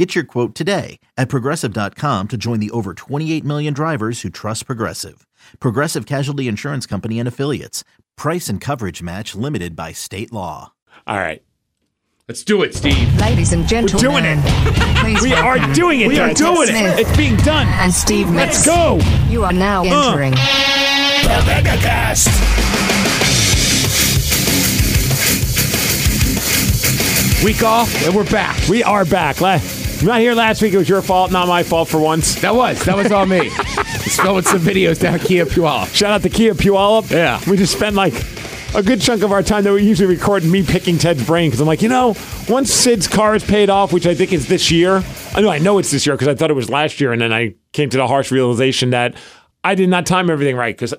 Get your quote today at progressive.com to join the over 28 million drivers who trust Progressive. Progressive Casualty Insurance Company and Affiliates. Price and coverage match limited by state law. All right. Let's do it, Steve. Ladies and gentlemen, We're doing it. please We are doing it. We're doing Smith it. It's being done. And Steve Let's Metz. go. You are now Uh. entering The Megacast. Week off, and we're back. We are back. La- not here last week. It was your fault, not my fault for once. That was that was on me. Filming some videos down at Kia Puyallup. Shout out to Kia Puyallup. Yeah. We just spent like a good chunk of our time that we usually record me picking Ted's brain because I'm like, you know, once Sid's car is paid off, which I think is this year. I know I know it's this year because I thought it was last year, and then I came to the harsh realization that I did not time everything right because.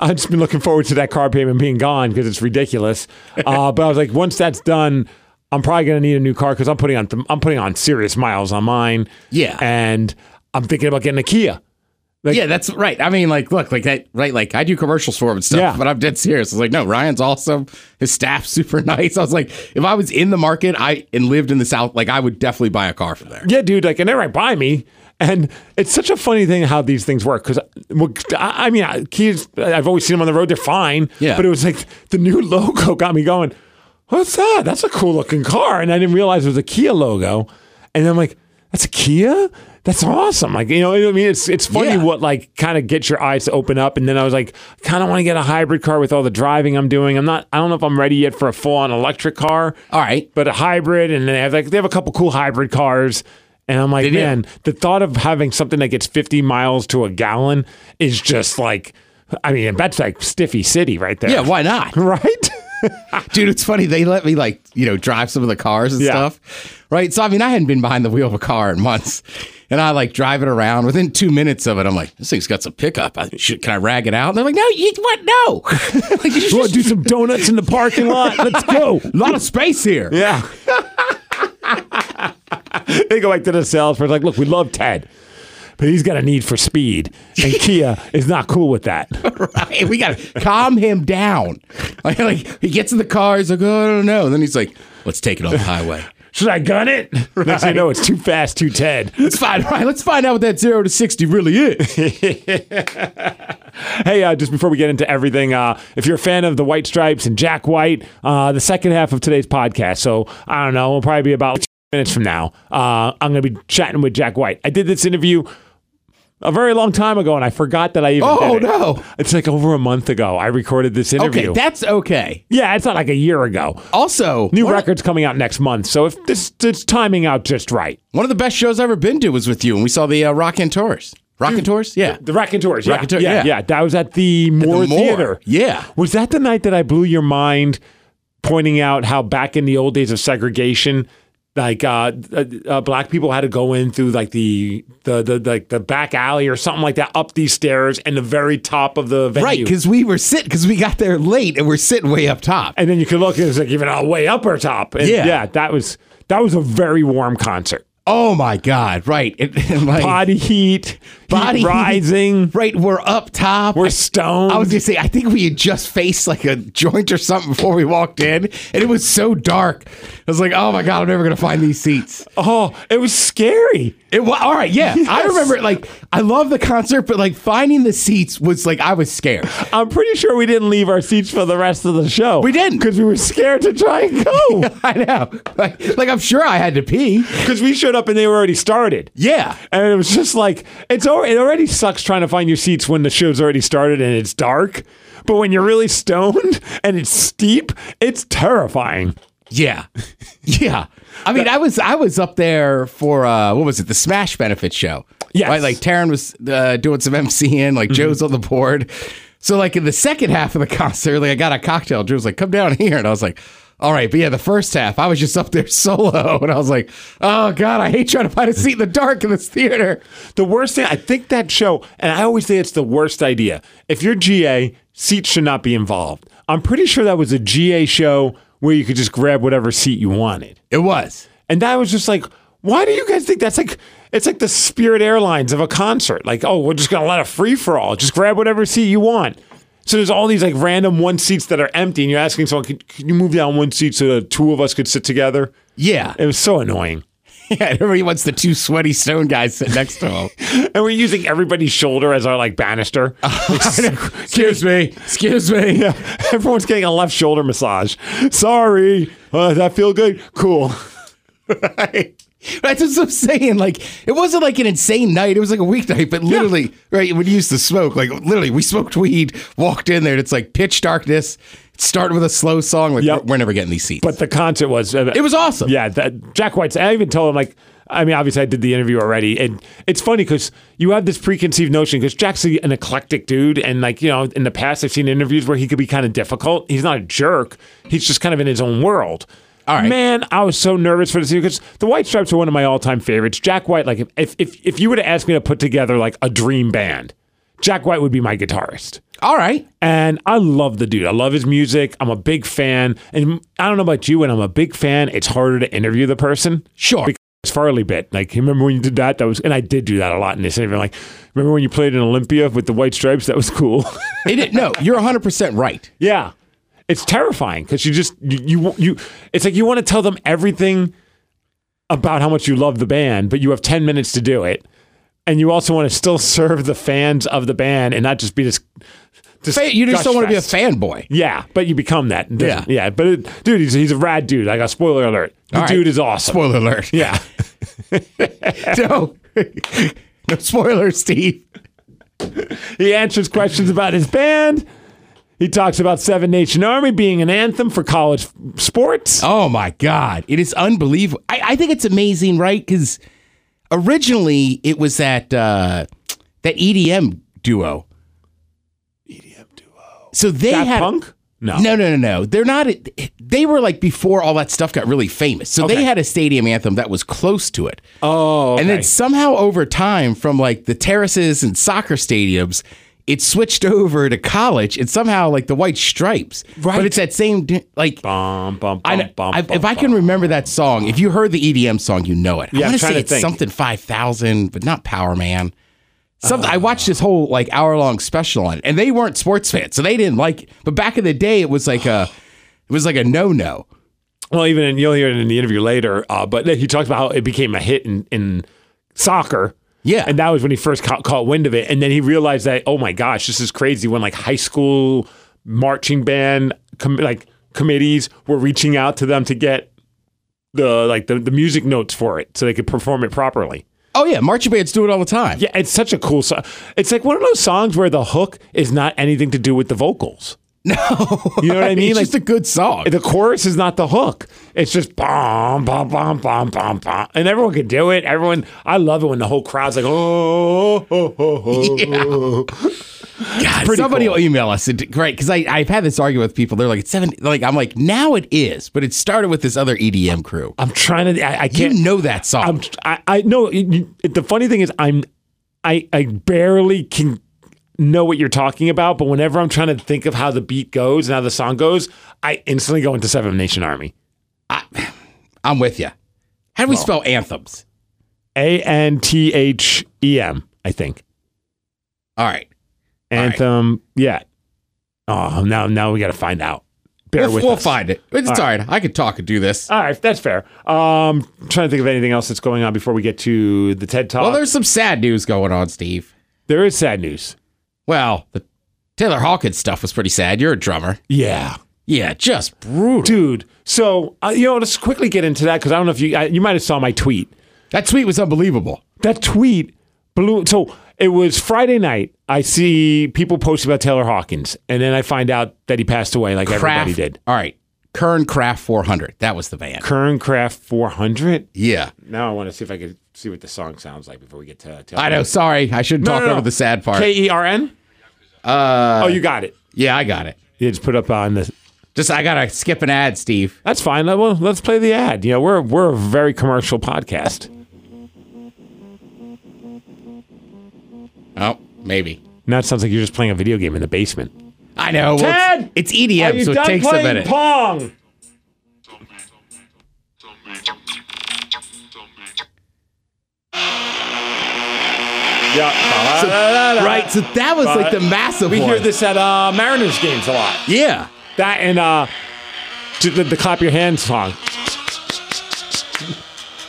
I've just been looking forward to that car payment being gone because it's ridiculous. Uh, but I was like, once that's done, I'm probably going to need a new car because I'm putting on I'm putting on serious miles on mine. Yeah. and I'm thinking about getting a Kia. yeah, that's right. I mean, like, look, like that, right? Like, I do commercials for him and stuff, Yeah. but I'm dead serious. I was like, no, Ryan's awesome. His staff's super nice. I was like, if I was in the market, I and lived in the South, like, I would definitely buy a car from there. Yeah, dude, like, and they're right by me. And it's such a funny thing how these things work. Because, I I mean, I- Kias, I've always seen them on the road. They're fine. Yeah. But it was like the new logo got me going, what's that? That's a cool looking car. And I didn't realize it was a Kia logo. And I'm like, that's a Kia? That's awesome. Like, you know I mean? It's, it's funny Yeah. what, like, kind of gets your eyes to open up. And then I was like, kind of want to get a hybrid car with all the driving I'm doing. I'm not, I don't know if I'm ready yet for a full on electric car All right. but a hybrid, and they have like they have a couple cool hybrid cars. And I'm like, They do. the thought of having something that gets 50 miles to a gallon is just like, I mean, that's like Stiffy City right there. Yeah, why not? Right? Dude, it's funny. They let me like, you know, drive some of the cars and Yeah. stuff. Right. So I mean, I hadn't been behind the wheel of a car in months. And I like drive it around. Within two minutes of it, I'm like, this thing's got some pickup. I, should, can I rag it out? And they're like, no, you what? No. like, you you just, want to do some donuts in the parking lot? Let's go. a lot of space here. Yeah. they go back to the sales for like, look, we love Ted, but he's got a need for speed, and Kia is not cool with that. Right. We got to calm him down. Like, like, he gets in the car. He's like, oh, I don't know. And then he's like, let's take it on the highway. Should I gun it? Next thing you know, it's too fast, too Ted. Let's find right. Let's find out what that zero to sixty really is. Hey, uh, just before we get into everything, uh, if you're a fan of the White Stripes and Jack White, uh, the second half of today's podcast, so I don't know, it'll probably be about minutes from now. Uh, I'm going to be chatting with Jack White. I did this interview a very long time ago, and I forgot that I even. Oh, did it. no. It's like over a month ago. I recorded this interview. Okay, that's okay. yeah, it's not like a year ago. Also, New record's coming out next month, so if this it's timing out just right. One of the best shows I've ever been to was with you, and we saw the uh, Rock and Tours. Rock and Tours, yeah. The Raconteurs, yeah, Raconteurs, yeah, yeah. yeah. That was at the Moore, Moore, Theater. yeah. Was that the night that I blew your mind, pointing out how back in the old days of segregation, like uh, uh, uh, black people had to go in through like the the the like the back alley or something like that, up these stairs, and the very top of the venue. Right, because we were sitting because we got there late and we're sitting way up top. and then you could look, it was like even a way upper top. And Yeah. yeah, that was that was a very warm concert. Oh my god! Right, and, and like Body heat, body heat rising. Right, we're up top. We're I- stoned. I was gonna say, I think we had just faced like a joint or something before we walked in, and it was so dark. I was like, oh my god, I'm never gonna find these seats. Oh, it was scary. It was all right, yeah. I remember. Like, I love the concert, but like finding the seats was like I was scared. I'm pretty sure we didn't leave our seats for the rest of the show. We didn't. because we were scared to try and go. I know. Like, like I'm sure I had to pee. Because we showed up and they were already started. Yeah. And it was just like it's al- it already sucks trying to find your seats when the show's already started and it's dark. But when you're really stoned and it's steep, it's terrifying. Yeah. Yeah. I mean, I was I was up there for uh what was it? The Smash benefit show. Yeah, Right? Like Taryn was uh, doing some MCing, like Joe's on the board. So like in the second half of the concert, like I got a cocktail. Joe was like, "Come down here," and I was like, All right, but yeah, the first half, I was just up there solo, and I was like, "Oh God, I hate trying to find a seat in the dark in this theater." The worst thing, I think that show, and I always say it's the worst idea. If you're GA, seats should not be involved. I'm pretty sure that was a GA show where you could just grab whatever seat you wanted. It was. And that was just like, why do you guys think that's like, it's like the Spirit Airlines of a concert? Like, oh, we're just to let a free for all. Just grab whatever seat you want. So there's all these like random one seats that are empty, and you're asking someone, can, can you move down one seat so the two of us could sit together? Yeah, It was so annoying. yeah. Everybody wants the two sweaty stone guys sitting next to him. And we're using everybody's shoulder as our like banister. excuse me, excuse me. Yeah, everyone's getting a left shoulder massage. Sorry, uh, does that feel good? Cool. Right. That's what I'm saying. Like, it wasn't like an insane night. It was like a weeknight, but literally, right, when you used to smoke, like, literally, we smoked weed, walked in there, and it's like pitch darkness. It started with a slow song. Like, Yep. we're, we're never getting these seats. But the concert was. Uh, it was awesome. Yeah, that Jack White's. I even told him like. I mean, obviously, I did the interview already, and it's funny because you have this preconceived notion because Jack's an eclectic dude, and like you know, in the past, I've seen interviews where he could be kind of difficult. He's not a jerk; he's just kind of in his own world. All right. man, I was so nervous for this because the White Stripes are one of my all-time favorites. Jack White, like if if if you were to ask me to put together like a dream band, Jack White would be my guitarist. All right. And I love the dude. I love his music. I'm a big fan. And I don't know about you, when I'm a big fan, it's harder to interview the person. Sure. Because Farley bit. Like, remember when you did that? That was, and I did do that a lot in this interview. Like, remember when you played in Olympia with the White Stripes? That was cool. It didn't, no, you're 100% right. yeah. It's terrifying because you just, you, you, you, it's like you want to tell them everything about how much you love the band, but you have 10 minutes to do it. And you also want to still serve the fans of the band and not just be this. This Fa- You just gush don't want to be a fest. fanboy. Yeah, but you become that. Yeah. yeah. But it, dude, he's, he's a rad dude. I got spoiler alert. The All right. dude is awesome. Spoiler alert. Yeah. no, no spoilers, Steve. he answers questions about his band. He talks about Seven Nation Army being an anthem for college sports. Oh my God. It is unbelievable. I, I think it's amazing, right? Because originally it was that uh, that EDM duo. So they Daft had Punk? No. No, no, no, no. They're not. They were like before all that stuff got really famous. So they had a stadium anthem that was close to it. Oh, okay. And then somehow over time, from like the terraces and soccer stadiums, it switched over to college. And somehow like the white stripes. Right. But it's that same di- like. Bum, bum, I, bum, bum, I, bum, if I bum. can remember that song, if you heard the EDM song, you know it. Yeah, I I'm want to trying say to it's think. something five thousand, but not Power Man. Something. I watched this whole like hour long special on it, and they weren't sports fans, so they didn't like. It. But back in the day, it was like a, it was like a no no. Well, even in, you'll hear it in the interview later. Uh, but he talks about how it became a hit in, in soccer. Yeah. and that was when he first caught, caught wind of it, and then he realized that oh my gosh, this is crazy. When like high school marching band com- like committees were reaching out to them to get the like the, the music notes for it so they could perform it properly. Oh yeah, marching bands do it all the time. Yeah, it's such a cool song. It's like one of those songs where the hook is not anything to do with the vocals. No, You know what I mean? It's Like- just a good song. The chorus is not the hook. It's just bum bum bum bum bum bum, and everyone can do it. Everyone, I love it when the whole crowd's like, oh, oh, oh, oh. God, somebody cool. will email us. Great, because I've had this argument with people. They're like, it's seven. Like I'm like, now it is, but it started with this other EDM crew. I'm trying to. I, I can't. know that song. I'm. I, I know. you- the funny thing is, I'm. I I barely can know what you're talking about, but whenever I'm trying to think of how the beat goes and how the song goes, I instantly go into Seven Nation Army. I'm with you. How do we spell anthems? A N T H E M. I think. All right. right. Anthem. Yeah. Oh, now now we got to find out. Bear We'll, with we'll us. find it. It's all right. I could talk and do this. All right, that's fair. Um, trying to think of anything else that's going on before we get to the TED Talk. Well, there's some sad news going on, Steve. there is sad news. Well, the Taylor Hawkins stuff was pretty sad. You're a drummer. Yeah, Yeah, just brutal. dude. So uh, you know, let's quickly get into that because I don't know if you I, you might have saw my tweet. That tweet was unbelievable. That tweet blew. So it was Friday night. I see people posting about Taylor Hawkins, and then I find out that he passed away, like everybody did. All right. Kernkraft 400. That was the band. Kernkraft 400. Yeah. Now I want to see if I could see what the song sounds like before we get to. Taylor I know. Sorry. I shouldn't No, talk no, no. over the sad part. K E R N. uh, Oh, you got it. yeah, I got it. You just put up on the Just I gotta skip an ad, Steve. That's fine. Well, let's play the ad. You know, we're we're a very commercial podcast. Oh, maybe. Now it sounds like you're just playing a video game in the basement. I know. well, Ted! it's, it's EDM, so it takes a playing minute. Pong. Yeah. Right, so that was like the massive We one. hear this at uh, Mariners games a lot. Yeah. That and uh, the, the clap your hands song.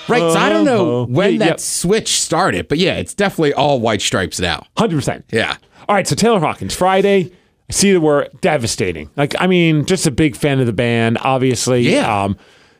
Right, so I don't know Uh-huh. when Yeah, that switch started, but yeah, it's definitely all white stripes now. Hundred percent. Yeah. All right, so Taylor Hawkins, Friday. I see that we're devastating. Like, I mean, just a big fan of the band, obviously. Yeah. Um,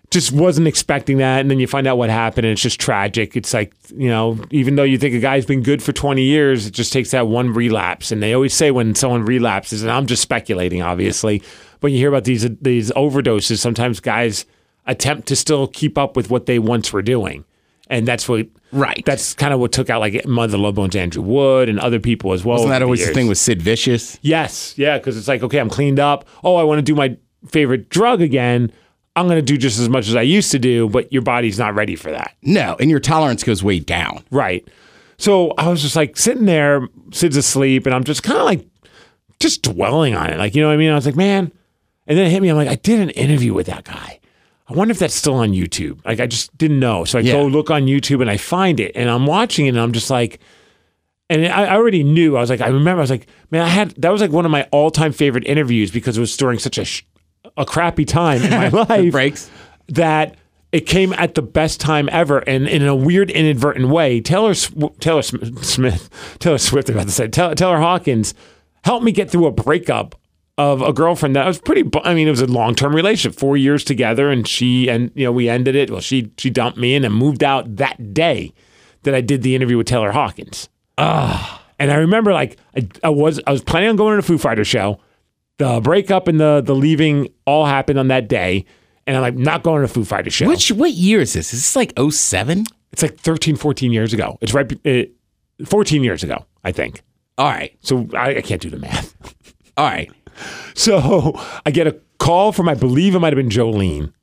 just wasn't expecting that. And then you find out what happened, and it's just tragic. It's like, you know, even though you think a guy's been good for 20 years, it just takes that one relapse. And they always say when someone relapses, and I'm just speculating, obviously, but you hear about these these overdoses, sometimes guys attempt to still keep up with what they once were doing. And that's what Right. That's kind of what took out like Mother Love Bones, Andrew Wood, and other people as well. Wasn't that the always the thing with Sid Vicious? Yes, yeah, because it's like, okay, I'm cleaned up. Oh, I want to do my favorite drug again. I'm going to do just as much as I used to do, but your body's not ready for that. No, and your tolerance goes way down. Right. So I was just like sitting there, Sid's asleep, and I'm just kind of like just dwelling on it. Like, you know what I mean? I was like, man. And then it hit me. I'm like, I did an interview with that guy. I wonder if that's still on YouTube. Like, I just didn't know. So I Yeah. go look on YouTube and I find it, and I'm watching it, and I'm just like, and I already knew. I was like, I remember. I was like, man, I had that was like one of my all time favorite interviews because it was during such a sh- a crappy time in my life Breaks. that it came at the best time ever, and in a weird, inadvertent way. Taylor Sw- Taylor Sm- Smith, Taylor Swift, about to say Taylor, Taylor Hawkins helped me get through a breakup of a girlfriend that was pretty. I mean, it was a long term relationship, four years together, and she and you know we ended it. Well, she she dumped me and moved out that day that I did the interview with Taylor Hawkins. Ah, and I remember like I, I was I was planning on going to a Foo Fighter show the breakup and the the leaving all happened on that day. And I'm like, not going to a Foo Fighter show. Which what year is this? Is this like 07? It's like 13, 14 years ago. It's right, uh, 14 years ago, I think. All right. So I, I can't do the math. All right. So I get a call from, I believe it might have been Jolene.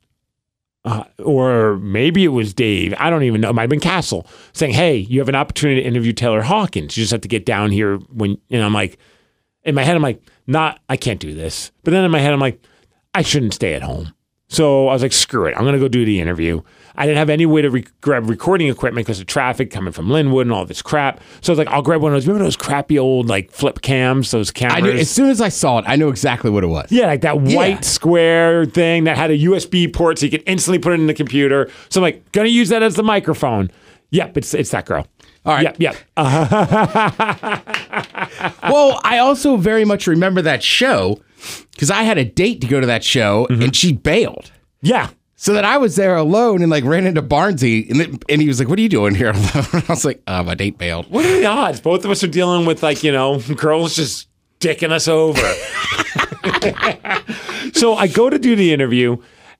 Uh, or maybe it was Dave. I don't even know. It might have been Castle saying, Hey, you have an opportunity to interview Taylor Hawkins. You just have to get down here when, and I'm like, in my head, I'm like, not, I can't do this. But then in my head, I'm like, I shouldn't stay at home. So I was like, screw it. I'm going to go do the interview. I didn't have any way to re- grab recording equipment because of traffic coming from Lynnwood and all this crap. So I was like, I'll grab one of those. Remember those crappy old like flip cams, those cameras? I knew as soon as I saw it, I knew exactly what it was. Yeah, like that Yeah. white square thing that had a USB port so you could instantly put it in the computer. So I'm like, gonna use that as the microphone. Yep, it's it's that girl. All right. Yep, yep. Uh, Well, I also very much remember that show because I had a date to go to that show Mm-hmm. and she bailed. yeah. So that I was there alone and like ran into Barnsey and, then, and he was like, "What are you doing here? I was like, "Uh, my date bailed." What are the odds? Both of us are dealing with like, you know, girls just dicking us over. so I go to do the interview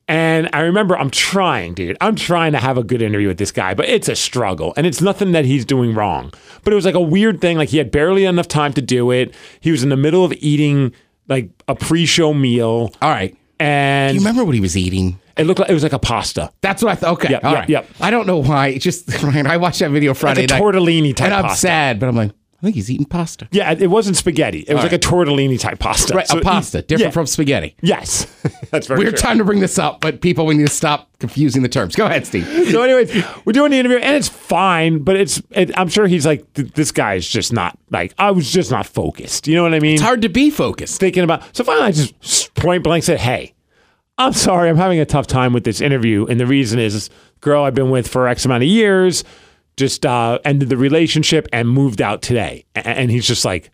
and I remember I'm trying, dude. I'm trying to have a good interview with this guy, but it's a struggle. And it's nothing that he's doing wrong. But it was like a weird thing. Like he had barely enough time to do it. He was in the middle of eating like a pre-show meal. All right. And You remember what he was eating? it looked like it was like a pasta. That's what I thought. Okay. Yep, all yep, right. yep. I don't know why. It just Ryan, I watched that video Friday Like a night. tortellini type and I'm pasta. sad, but I'm like, I think he's eating pasta. Yeah, it wasn't spaghetti. It was like right. a tortellini type pasta. Right, So a pasta, different yeah. from spaghetti. Yes, that's very Weird true. time to bring this up, but people, we need to stop confusing the terms. Go ahead, Steve. So, anyways, we're doing the interview, and it's fine, but it's. It, I'm sure he's like, this guy is just not like. I was just not focused. You know what I mean? It's hard to be focused. Thinking about. So finally, I just point blank said, "Hey, I'm sorry, I'm having a tough time with this interview, and the reason is, this girl I've been with for X amount of years just uh, ended the relationship and moved out today." And he's just like.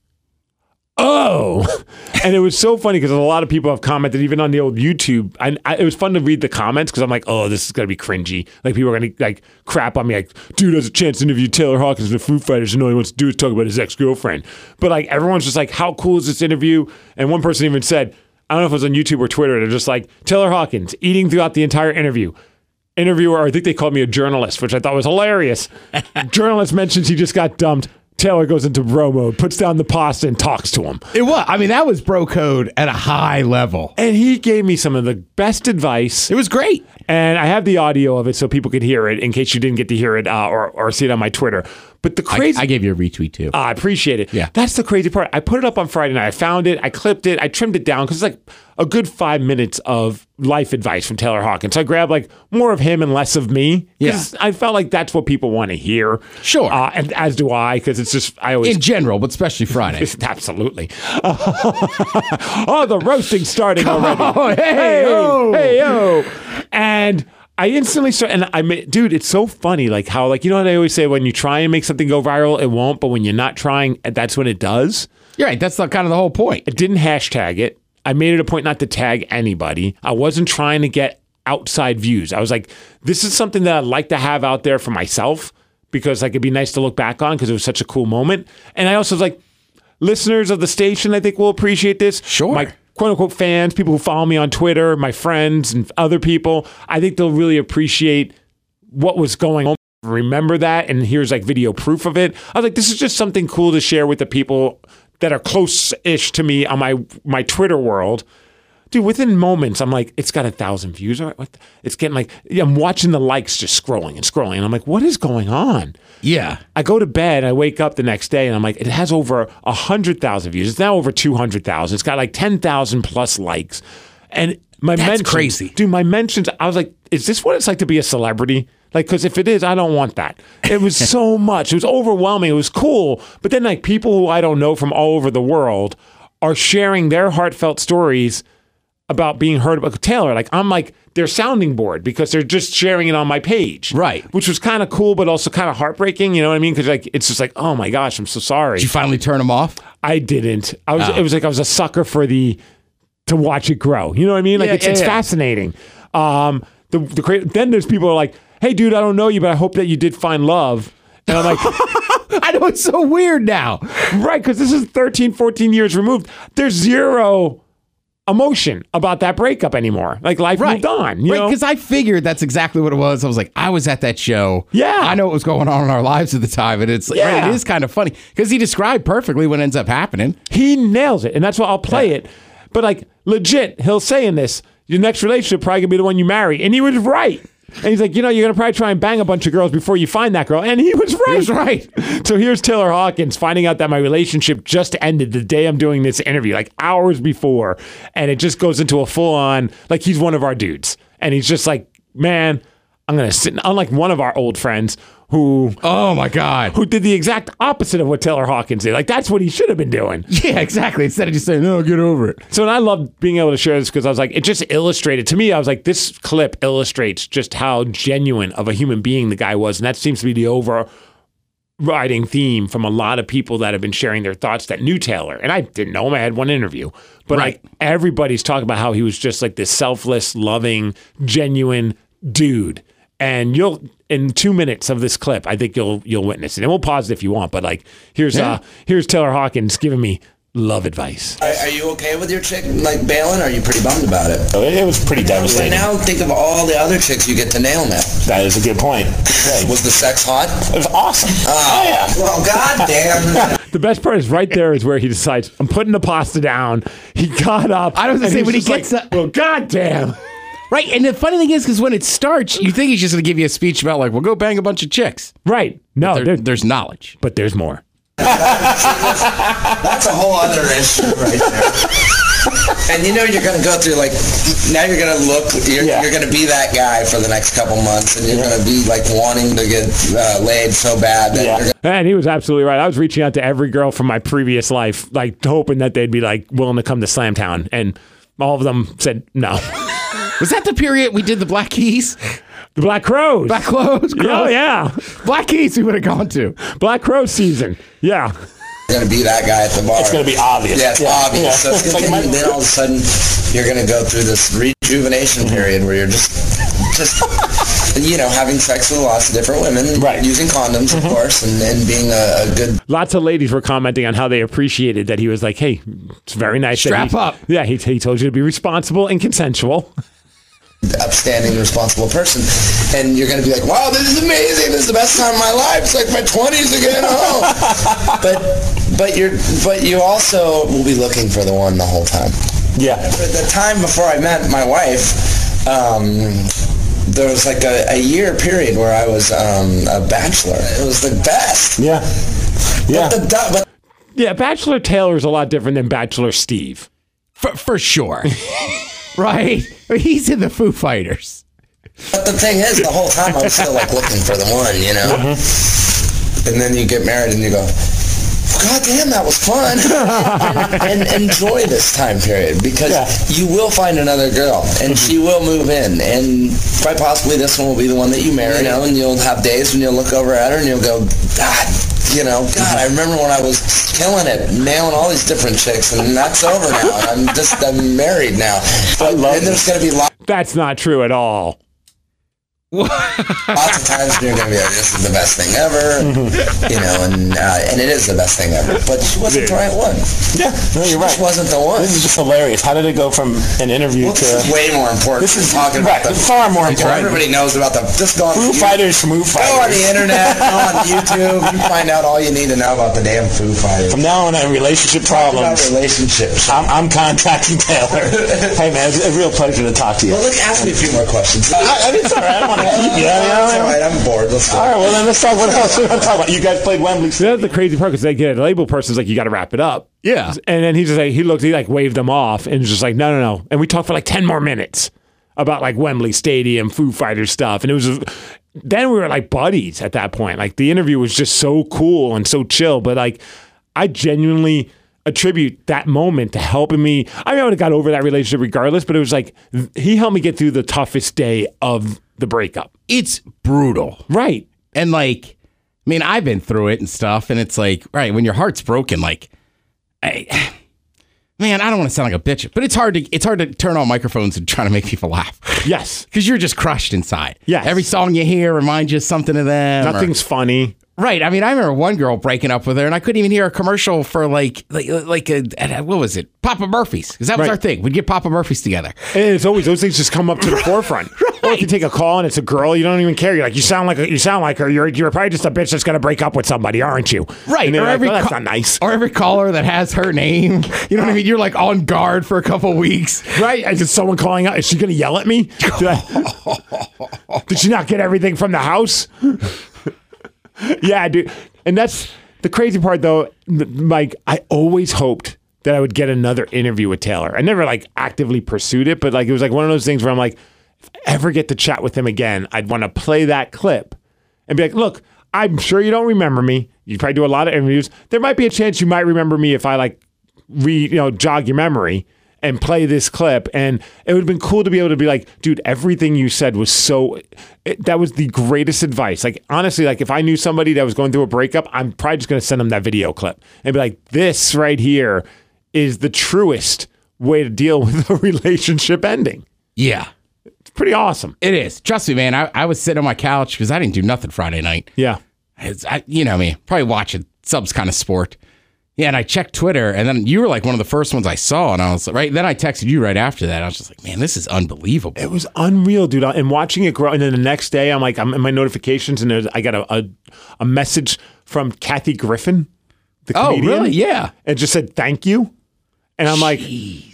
Oh, and it was so funny because a lot of people have commented, even on the old YouTube. And I, it was fun to read the comments because I'm like, oh, this is gonna be cringy. Like people are gonna like crap on me, like, dude has a chance to interview Taylor Hawkins and the Foo Fighters, and all he wants to do is talk about his ex girlfriend. But like everyone's just like, how cool is this interview? And one person even said, I don't know if it was on YouTube or Twitter. They're just like Taylor Hawkins eating throughout the entire interview. Interviewer, I think they called me a journalist, which I thought was hilarious. journalist mentions he just got dumped. Taylor goes into bro mode, puts down the pasta, and talks to him. It was. I mean, that was bro code at a high level. And he gave me some of the best advice. It was great. And I have the audio of it so people could hear it in case you didn't get to hear it uh, or, or see it on my Twitter. But the crazy. I gave you a retweet too. I appreciate it. Yeah. That's the crazy part. I put it up on Friday night. I found it. I clipped it. I trimmed it down because it's like a good five minutes of life advice from Taylor Hawkins. So I grabbed like more of him and less of me. 'cause I felt like that's what people want to hear. Sure. Uh, and as do I, because it's just, I always. In general, but especially Friday. Absolutely. oh, the roasting starting already. Oh, hey, hey, oh. hey, yo. And I instantly start, and I, dude, it's so funny. Like how, like, you know what I always say? When you try and make something go viral, it won't. But when you're not trying, that's when it does. You're right. That's the, kind of the whole point. I didn't hashtag it. I made it a point not to tag anybody. I wasn't trying to get outside views. I was like, this is something that I'd like to have out there for myself because like it'd be nice to look back on because it was such a cool moment. And I also was like, listeners of the station, I think will appreciate this. Sure. My quote unquote fans, people who follow me on Twitter, my friends and other people, I think they'll really appreciate what was going on. Remember that, and here's like video proof of it. I was like, this is just something cool to share with the people that are close-ish to me on my my Twitter world. Dude, within moments, I'm like, it's got a thousand views. All right, what the- It's getting like, I'm watching the likes just scrolling and scrolling, and I'm like, what is going on? Yeah. I go to bed, I wake up the next day, and I'm like, it has over a hundred thousand views. It's now over two hundred thousand. It's got like ten thousand plus likes, and my That's mentions, crazy. dude. My mentions, I was like, is this what it's like to be a celebrity? Like, because if it is, I don't want that. It was so much. It was overwhelming. It was cool, but then like people who I don't know from all over the world are sharing their heartfelt stories about being heard about Taylor. Like I'm like their sounding board because they're just sharing it on my page. Right. Which was kind of cool, but also kind of heartbreaking. You know what I mean? Because like it's just like, oh my gosh, I'm so sorry. Did you finally turn them off? I didn't. I was. Oh. It was like I was a sucker for the to watch it grow. You know what I mean? Like Yeah, it's, yeah, it's yeah. fascinating. Um, the the cra- then there's people who are like, hey, dude, I don't know you, but I hope that you did find love. And I'm like, I know it's so weird now. right, because this is 13, 14 years removed. There's zero emotion about that breakup anymore. Like life moved on. You right, because I figured that's exactly what it was. I was like, I was at that show. Yeah. I know what was going on in our lives at the time, and it's like, right, it is kind of funny because he described perfectly what ends up happening. He nails it, and that's why I'll play it. But like legit, he'll say in this, your next relationship probably gonna be the one you marry, and he was right. And he's like, you know, you're gonna probably try and bang a bunch of girls before you find that girl, and he was right. was right. So here's Taylor Hawkins finding out that my relationship just ended the day I'm doing this interview, like hours before, and it just goes into a full on like he's one of our dudes, and he's just like, man, I'm gonna sit. Unlike one of our old friends who Oh my god. who did the exact opposite of what Taylor Hawkins did. Like that's what he should have been doing. Yeah, exactly. Instead of just saying, "No, get over it." So and I loved being able to share this because I was like, it just illustrated to me. I was like, this clip illustrates just how genuine of a human being the guy was, and that seems to be the overriding theme from a lot of people that have been sharing their thoughts that knew Taylor. And I didn't know him; I had one interview, but Right. like everybody's talking about how he was just like this selfless, loving, genuine dude. And you'll in two minutes of this clip, I think you'll you'll witness it. And we'll pause it if you want, but like here's Yeah. uh here's Taylor Hawkins giving me love advice. Are, are you okay with your chick like bailing? Or are you pretty bummed about it? It was pretty But devastating. now think of all the other chicks you get to nail now. That is a good point. Yeah, Was the sex hot? it was awesome. Oh, yeah. Well, goddamn. The best part is right there is where he decides I'm putting the pasta down. He got up. I was gonna say, when he gets like, up- well, goddamn. Right, and the funny thing is, because when it starts, you think he's just going to give you a speech about like, "Well, go bang a bunch of chicks." Right. No, There- there- there's knowledge. but there's more. That's a whole other issue right there. And you know you're gonna go through like now you're gonna look you're, Yeah. you're gonna be that guy for the next couple months and you're gonna be like wanting to get uh, laid so bad that Yeah. you're gonna And he was absolutely right. I was reaching out to every girl from my previous life, like hoping that they'd be like willing to come to Slamtown, and all of them said no. Was that the period we did the Black Keys? The Black Crowes. Black Clothes? Oh yeah, Black Keys we would have gone to. Black Crow season. Yeah. gonna be that guy at the bar. It's going to be obvious. Yeah, it's obvious. Yeah. So it's Like gonna, my- then all of a sudden you're gonna go through this rejuvenation period where you're just just you know having sex with lots of different women, Right. Using condoms, of mm-hmm. course, and, and being a, a good Lots of ladies were commenting on how they appreciated that he was like, "Hey, it's very nice." that Strap he- up. Yeah, he, he told you to be responsible and consensual. Upstanding, responsible person, and you're going to be like, "Wow, this is amazing! This is the best time of my life. It's like my 20s again." Oh, but but you're but you also will be looking for the one the whole time. Yeah. For the time before I met my wife, um, there was like a, a year period where I was um, a bachelor. It was the best. Yeah. Yeah. But the, but Yeah, Bachelor Taylor is a lot different than Bachelor Steve. For, for sure. right? He's in the Foo Fighters. But the thing is, the whole time I was still like looking for the one, you know. Mm-hmm. And then you get married and you go, God damn, that was fun. and, and enjoy this time period because Yeah. you will find another girl and she will move in and quite possibly this one will be the one that you marry, you know, and you'll have days when you'll look over at her and you'll go, God, you know, God, I remember when I was killing it, nailing all these different chicks and that's over now. I'm just, I'm married now. But, love and there's going to be lots That's not true at all. Lots of times you're gonna be like, "This is the best thing ever," you know, and uh, and it is the best thing ever. But she wasn't the right one. Yeah. No, you're right. She wasn't the one. This is just hilarious. How did it go from an interview Well, to this is way more important. This is- talking right, about the far more important. Everybody knows about the. Just go on Foo Fighters from Foo Go on the internet, go on YouTube. You find out all you need to know about the damn Foo Fighters. From now on, I have relationship problems. relationships. I'm, I'm contacting Taylor. hey man, it's a real pleasure to talk to you. Well, look, ask me a few more questions. I, I, it's all right. I don't want to keep you. That's You all know? right. I'm bored. Let's go. All right. Well, then let's talk. What else we want to talk about? You guys played Wembley. So that's the crazy part because they get a label person's like, you got to wrap it up. Yeah. And then he just like, he looked, he like waved them off and was just like, no, no, no. And we talked for like 10 more minutes about like Wembley Stadium, Foo Fighters stuff. And it was, then we were like buddies at that point. Like the interview was just so cool and so chill. But like, I genuinely attribute that moment to helping me. I mean, I would have got over that relationship regardless, but it was like, he helped me get through the toughest day of the breakup. It's brutal. Right. And like, I mean, I've been through it and stuff, and it's like, right, when your heart's broken, like, I, man, I don't want to sound like a bitch, but it's hard to it's hard to turn on microphones and try to make people laugh Yes. because you're just crushed inside. Yes. every song you hear reminds you of something of them. or- Nothing's funny. Right. I mean, I remember one girl breaking up with her, and I couldn't even hear a commercial for like like like uh, a, what was it, Papa Murphy's? Because that was Right. our thing. We'd get Papa Murphy's together. And it's always those things just come up to the forefront. Or if you take a call and it's a girl, you don't even care. You're like, you sound like you sound like her. You're you're probably just a bitch that's gonna break up with somebody, aren't you? Right. And or like, every "Well, that's not nice. Or every caller that has her name. You know what I mean? You're like on guard for a couple weeks. Right? Is someone calling out? Is she gonna yell at me? Did, I- Did she not get everything from the house? yeah, dude. And that's the crazy part, though. Mike, I always hoped that I would get another interview with Taylor. I never like actively pursued it, but like it was like one of those things where I'm like, if I ever get to chat with him again, I'd want to play that clip and be like, look, I'm sure you don't remember me. You probably do a lot of interviews. There might be a chance you might remember me if I like re you know jog your memory and play this clip and it would have been cool to be able to be like dude everything you said was so it, that was the greatest advice like honestly like if i knew somebody that was going through a breakup i'm probably just going to send them that video clip and be like this right here is the truest way to deal with a relationship ending Yeah. it's pretty awesome It is. Trust me, man. I, I was sitting on my couch because I didn't do nothing Friday night. yeah It's- I, you know me, probably watching subs kind of sport. Yeah, and I checked Twitter, and then you were like one of the first ones I saw, and I was like, right. Then I texted you right after that. I was just like, man, this is unbelievable. It was unreal, dude. And watching it grow, and then the next day, I'm like, I'm in my notifications, and there's, I got a, a a message from Kathy Griffin, the comedian. Oh, comedian. really? Yeah. and just said thank you. And I'm like,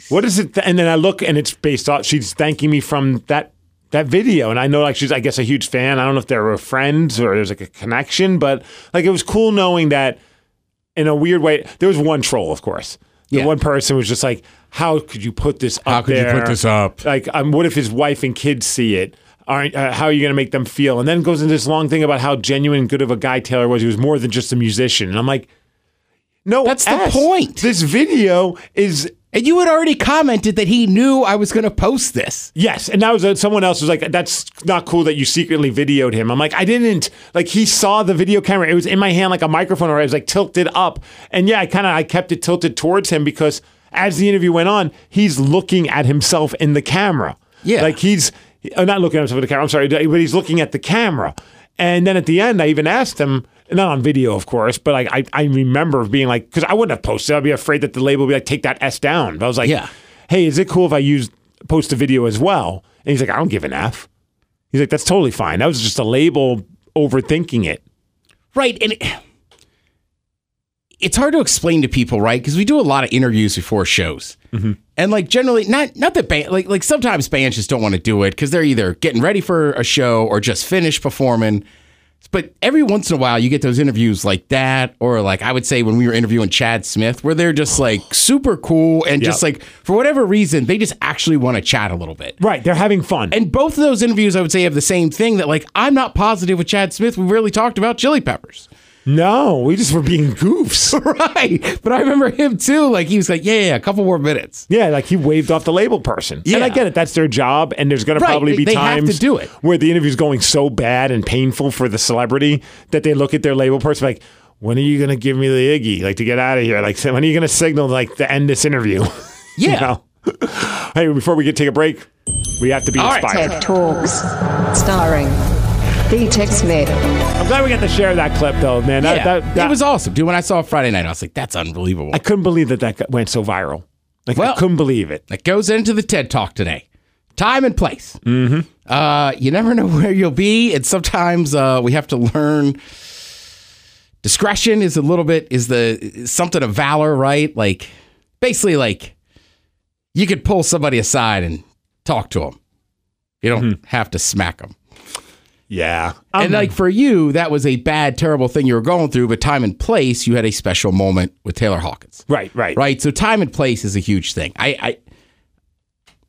what is it? th- and then I look, and it's based off. She's thanking me from that that video, and I know like she's, I guess, a huge fan. I don't know if they were friends or there's like a connection, but like it was cool knowing that in a weird way. There was one troll, of course. The Yeah. one person was just like, "How could you put this up How could you put this up? Like, um, what if his wife and kids see it? Aren't, uh, how are you going to make them feel? And then goes into this long thing about how genuine and good of a guy Taylor was. He was more than just a musician. And I'm like, no, That's the point. This video is And you had already commented that he knew I was going to post this. Yes, and that was uh, someone else was like, "That's not cool that you secretly videoed him." I'm like, I didn't. Like he saw the video camera; it was in my hand like a microphone, or it was like tilted up. And yeah, I kind of I kept it tilted towards him because as the interview went on, he's looking at himself in the camera. Yeah. like he's uh, not looking at himself in the camera. I'm sorry, but he's looking at the camera. And then at the end, I even asked him, not on video, of course, but like I, I remember being like, because I wouldn't have posted. I'd be afraid that the label would be like, take that S down. But I was like, Yeah. hey, is it cool if I use post a video as well? And he's like, I don't give an F. He's like, that's totally fine. That was just a label overthinking it. Right. And it, it's hard to explain to people, right? Because we do a lot of interviews before shows. Mm-hmm. And like generally, not not that band, like like sometimes bands just don't want to do it because they're either getting ready for a show or just finished performing. But every once in a while, you get those interviews like that, or like I would say when we were interviewing Chad Smith, where they're just like super cool and just like for whatever reason, they just actually want to chat a little bit. Right. They're having fun. And both of those interviews, I would say, have the same thing that like I'm not positive with Chad Smith. We really talked about Chili Peppers. No, we just were being goofs. right. But I remember him too. Like he was like, yeah, yeah, yeah, a couple more minutes. Yeah, like he waved off the label person. Yeah. And I get it. That's their job. And there's going to probably they- be they have times to do it. where the interview's going so bad and painful for the celebrity that they look at their label person like, when are you going to give me the Iggy? Like to get out of here? Like, when are you going to signal like to end this interview? You Yeah. know? hey, before we get take a break, we have to be All right. inspired. TED Talks, starring B-Tech Smith. I'm glad we got to share that clip though, man. That, yeah, that, that- it was awesome, dude. When I saw it Friday night, I was like, that's unbelievable. I couldn't believe that that went so viral. Like, I couldn't believe it. that goes into the TED Talk today. Time and place. Mm-hmm. Uh, you never know where you'll be, and sometimes uh, we have to learn. Discretion is a little bit is the is something of valor, right? Like basically, like you could pull somebody aside and talk to them. You don't have to smack them. Yeah. and Um, like for you, that was a bad, terrible thing you were going through. But time and place, you had a special moment with Taylor Hawkins. right, right. right? So time and place is a huge thing. I, I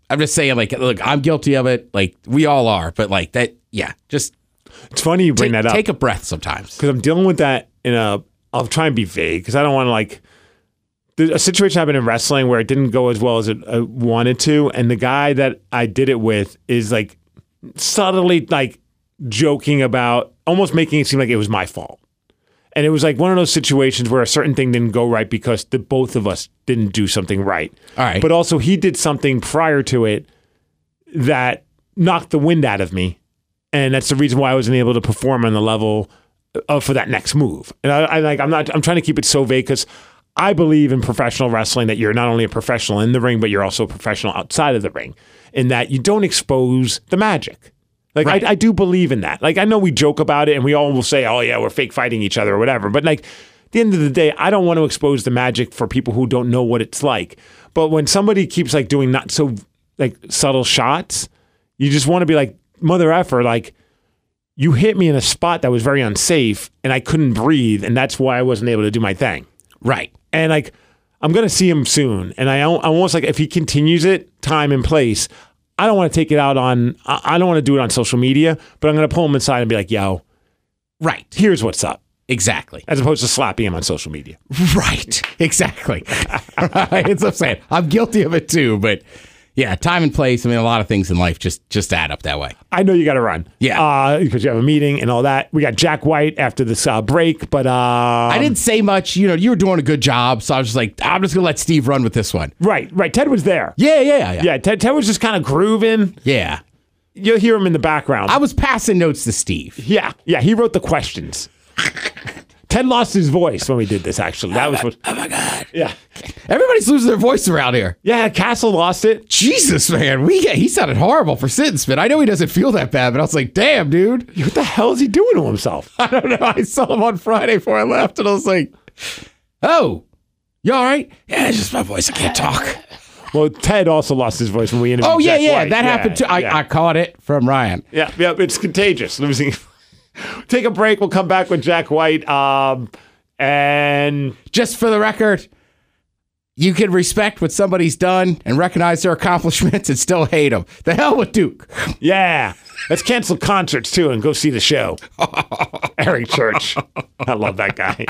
I'm just saying, like, look, I'm guilty of it. Like we all are, but like that, yeah. Just It's funny you bring take, that up. take a breath sometimes. because I'm dealing with that in a. I'll try and be vague because I don't want to like. There's a situation happened in wrestling where it didn't go as well as it uh, wanted to, and the guy that I did it with is like subtly like joking about, almost making it seem like it was my fault. And it was like one of those situations where a certain thing didn't go right because the both of us didn't do something right. All right. But also he did something prior to it that knocked the wind out of me. And that's the reason why I wasn't able to perform on the level of for that next move. And I, I like I'm not I'm trying to keep it so vague because I believe in professional wrestling that you're not only a professional in the ring, but you're also a professional outside of the ring. In that you don't expose the magic. Like Right. I, I do believe in that. Like I know we joke about it and we all will say, "Oh yeah, we're fake fighting each other" or whatever. But like at the end of the day, I don't want to expose the magic for people who don't know what it's like. But when somebody keeps like doing not so like subtle shots, you just want to be like, "Mother effer!" Like you hit me in a spot that was very unsafe, and I couldn't breathe, and that's why I wasn't able to do my thing. Right. And like, I'm gonna see him soon, and I I almost like if he continues it, time and place. I don't want to take it out on. I don't want to do it on social media, but I'm gonna pull him inside and be like, "Yo, Right. here's what's up," Exactly. as opposed to slapping him on social media. Right. Exactly. right. It's what I'm saying. I'm guilty of it too, but yeah, time and place. I mean, a lot of things in life just just add up that way. I know you got to run, Yeah. uh, because you have a meeting and all that. We got Jack White after this uh, break, but uh, I didn't say much. You know, you were doing a good job, so I was just like, I'm just gonna let Steve run with this one. Right, right. Ted was there. Yeah, yeah, yeah. Yeah, Ted, Ted was just kind of grooving. Yeah. You'll hear him in the background. I was passing notes to Steve. Yeah, yeah, he wrote the questions. Ted lost his voice when we did this. Actually, that oh was what. Oh my god. Yeah, Everybody's losing their voice around here. yeah. Castle lost it. Jesus, man, we he sounded horrible for sitting spit. I know he doesn't feel that bad, but I was like, damn, dude. What the hell is he doing to himself? I don't know. I saw him on Friday before I left, and I was like, oh, you all right? Yeah, it's just my voice. I can't talk. Well, Ted also lost his voice when we interviewed. Oh yeah, Jack yeah, White. that happened too. I, yeah. I caught it from Ryan. yeah, yeah. It's contagious. Losing. Take a break. We'll come back with Jack White. Um, and Just for the record, you can respect what somebody's done and recognize their accomplishments and still hate them. The hell with Duke. yeah, let's cancel concerts too and go see the show. Eric Church. I love that guy.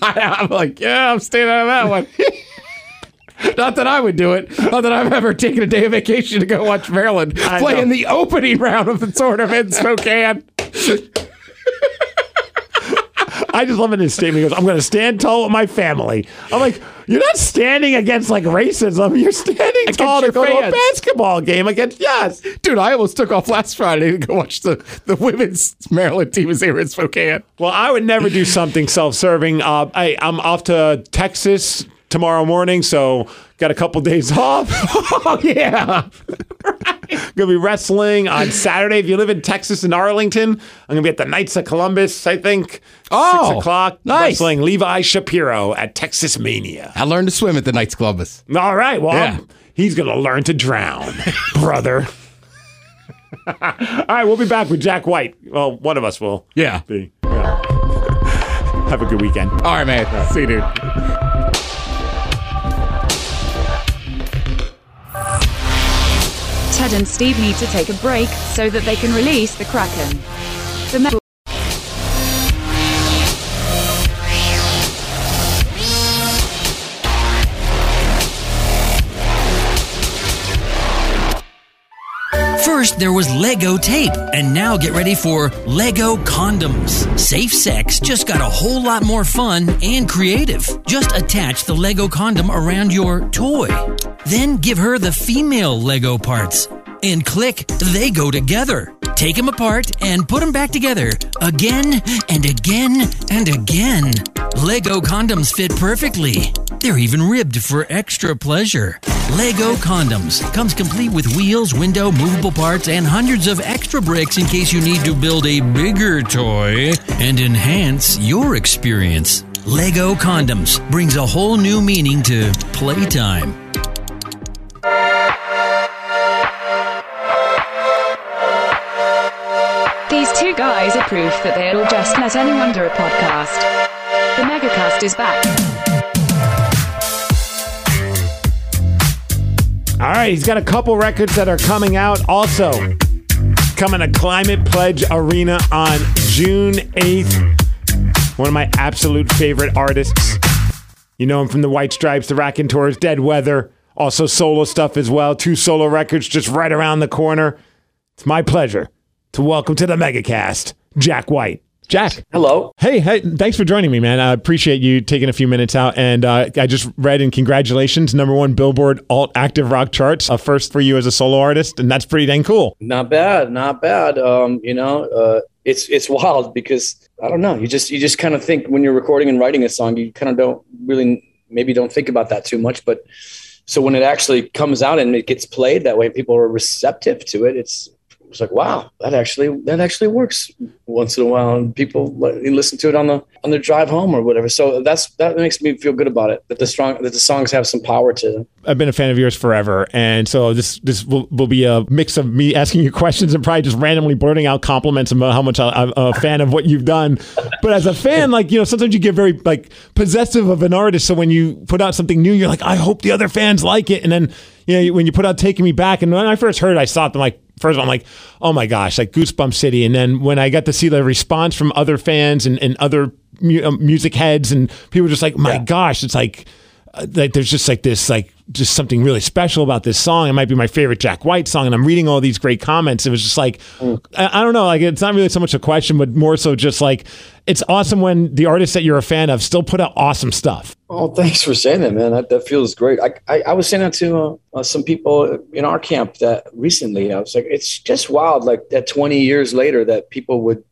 I, I'm like, yeah, I'm staying out of that one. Not that I would do it. Not that I've ever taken a day of vacation to go watch Maryland I play know. in the opening round of the tournament in Spokane. I just love in his statement. He goes, I'm going to stand tall with my family. I'm like, you're not standing against like racism. You're standing tall to your go to a basketball game against yes. Dude, I almost took off last Friday to go watch the, the women's Maryland team as they were in Spokane. Well, I would never do something self-serving. Uh, I, I'm off to Texas tomorrow morning, so got a couple days off. Oh, yeah. gonna be wrestling on Saturday. If you live in Texas and Arlington, I'm gonna be at the Knights of Columbus. I think Oh, six o'clock. nice. Wrestling Levi Shapiro at Texas Mania. I learned to swim at the Knights of Columbus. All right. Well, Yeah. He's gonna learn to drown, brother. All right, we'll be back with Jack White. Well, one of us will. Yeah. Be. Yeah. Have a good weekend. All right, man. See you, dude. Ted and Steve need to take a break so that they can release the Kraken. The First, there was Lego tape, and now get ready for Lego condoms. Safe sex just got a whole lot more fun and creative. Just attach the Lego condom around your toy. Then give her the female Lego parts. And click, they go together. Take them apart and put them back together again and again and again. Lego condoms fit perfectly. They're even ribbed for extra pleasure. Lego condoms comes complete with wheels, window, movable parts, and hundreds of extra bricks in case you need to build a bigger toy and enhance your experience. Lego condoms brings a whole new meaning to playtime. These two guys are proof that they'll just let anyone do a podcast. The Megacast is back. All right, he's got a couple records that are coming out. Also, coming to Climate Pledge Arena on June 8th. One of my absolute favorite artists. You know him from the White Stripes, the Raconteurs, Dead Weather, also solo stuff as well. Two solo records just right around the corner. It's my pleasure to welcome to the Megacast, Jack White. Jack. Hello. Hey, hey, thanks for joining me, man. I appreciate you taking a few minutes out. And uh, I just read and congratulations, number one Billboard Alt Active Rock charts, a first for you as a solo artist, and that's pretty dang cool. Not bad, not bad. Um, you know, uh, it's it's wild because I don't know. You just you just kind of think when you're recording and writing a song, you kind of don't really maybe don't think about that too much. But so when it actually comes out and it gets played that way, people are receptive to it. It's it's like wow, that actually that actually works once in a while, and people li- listen to it on the on their drive home or whatever. So that's that makes me feel good about it. That the strong that the songs have some power to them. I've been a fan of yours forever, and so this this will, will be a mix of me asking you questions and probably just randomly blurting out compliments about how much I, I'm a fan of what you've done. But as a fan, like you know, sometimes you get very like possessive of an artist. So when you put out something new, you're like, I hope the other fans like it. And then you know, when you put out "Taking Me Back," and when I first heard, it, I saw I'm like. First of all, I'm like, oh my gosh, like Goosebump City. And then when I got to see the response from other fans and, and other mu- um, music heads, and people were just like, my gosh, it's like, uh, like there's just like this like just something really special about this song. It might be my favorite Jack White song, and I'm reading all these great comments. It was just like I, I don't know, like it's not really so much a question, but more so just like it's awesome when the artists that you're a fan of still put out awesome stuff. Oh, thanks for saying that, man. That, that feels great. I, I, I was saying that to uh, uh, some people in our camp that recently. I was like, it's just wild, like that 20 years later, that people would,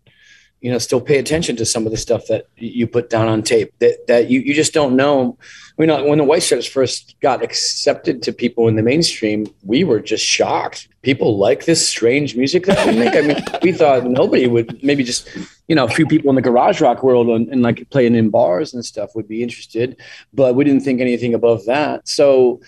you know, still pay attention to some of the stuff that you put down on tape. That that you, you just don't know. You know, when the White Stripes first got accepted to people in the mainstream, we were just shocked. People like this strange music that we make. I mean, we thought nobody would. Maybe just you know a few people in the garage rock world and, and like playing in bars and stuff would be interested, but we didn't think anything above that. So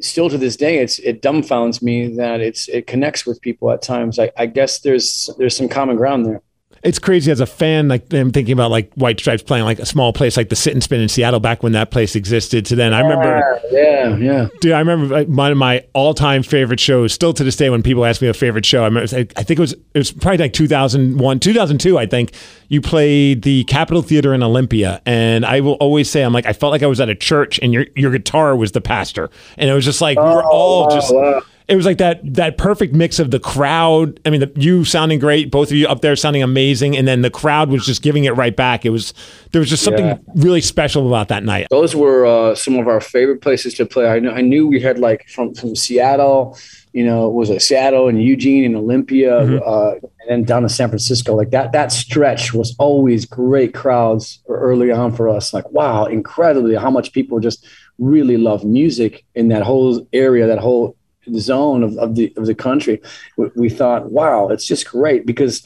still to this day, it's it dumbfounds me that it's it connects with people at times. I, I guess there's there's some common ground there. It's crazy as a fan. Like I'm thinking about like White Stripes playing like a small place like the Sit and Spin in Seattle back when that place existed. To then I remember. Yeah, yeah. Dude, I remember like, one of my all-time favorite shows. Still to this day, when people ask me a favorite show, I remember. I think it was it was probably like 2001, 2002. I think you played the Capitol Theater in Olympia, and I will always say, I'm like, I felt like I was at a church, and your your guitar was the pastor, and it was just like we were oh, all wow, just. wow. It was like that that perfect mix of the crowd. I mean, the, you sounding great, both of you up there sounding amazing, and then the crowd was just giving it right back. It was there was just something Yeah. really special about that night. Those were uh, some of our favorite places to play. I, knew, I knew we had like from, from Seattle, you know, it was it Seattle and Eugene and Olympia, uh, and then down to San Francisco. Like that, that stretch was always great crowds early on for us. Like, wow, incredibly how much people just really love music in that whole area, that whole zone of, of the of the country, we, we thought, wow, it's just great because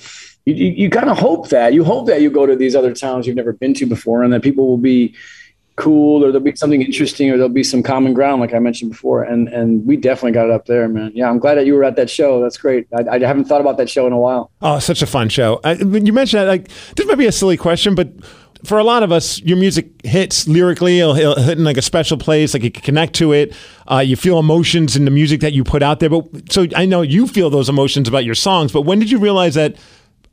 you, you, you kind of hope that you hope that you go to these other towns you've never been to before, and that people will be cool or there'll be something interesting or there'll be some common ground like i mentioned before and and we definitely got it up there man. Yeah i'm glad that you were at that show. That's great. I, I haven't thought about that show in a while. Oh, such a fun show. I, you mentioned that, like, this might be a silly question, but for a lot of us, your music hits lyrically, it'll, hit in like a special place, like you can connect to it. Uh, you feel emotions in the music that you put out there. But so I know you feel those emotions about your songs, but when did you realize that